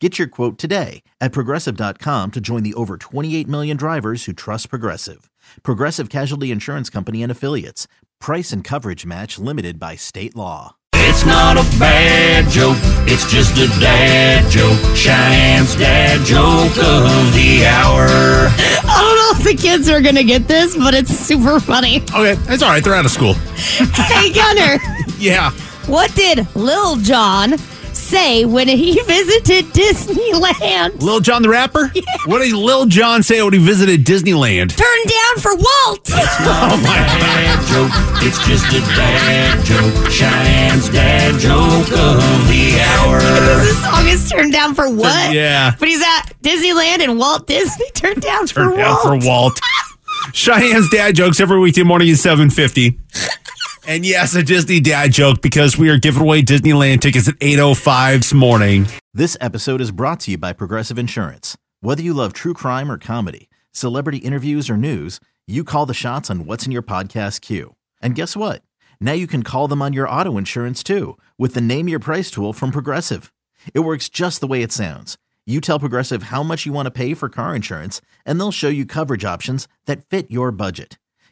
Get your quote today at progressive.com to join the over 28 million drivers who trust Progressive. Progressive Casualty Insurance Company and Affiliates. Price and coverage match limited by state law. It's not a bad joke, it's just a dad joke. Cheyenne's dad joke of the hour. I don't know if the kids are gonna get this, but it's super funny. Okay, that's all right. They're out of school. Hey Gunner, Yeah. what did Lil Jon say when he visited Disneyland? Lil Jon the Rapper? What did Lil Jon say when he visited Disneyland? Turned down for Walt. It's Oh my dad joke, it's just a dad joke. Cheyenne's dad joke of the hour. this song is turned down for what? Yeah. But he's at Disneyland and Walt Disney turned down for Turned Walt. down for Walt. Cheyenne's dad jokes every weekday morning at 750. And yes, a Disney dad joke because we are giving away Disneyland tickets at 8.05 this morning. This episode is brought to you by Progressive Insurance. Whether you love true crime or comedy, celebrity interviews or news, you call the shots on what's in your podcast queue. And guess what? Now you can call them on your auto insurance too with the Name Your Price tool from Progressive. It works just the way it sounds. You tell Progressive how much you want to pay for car insurance, and they'll show you coverage options that fit your budget.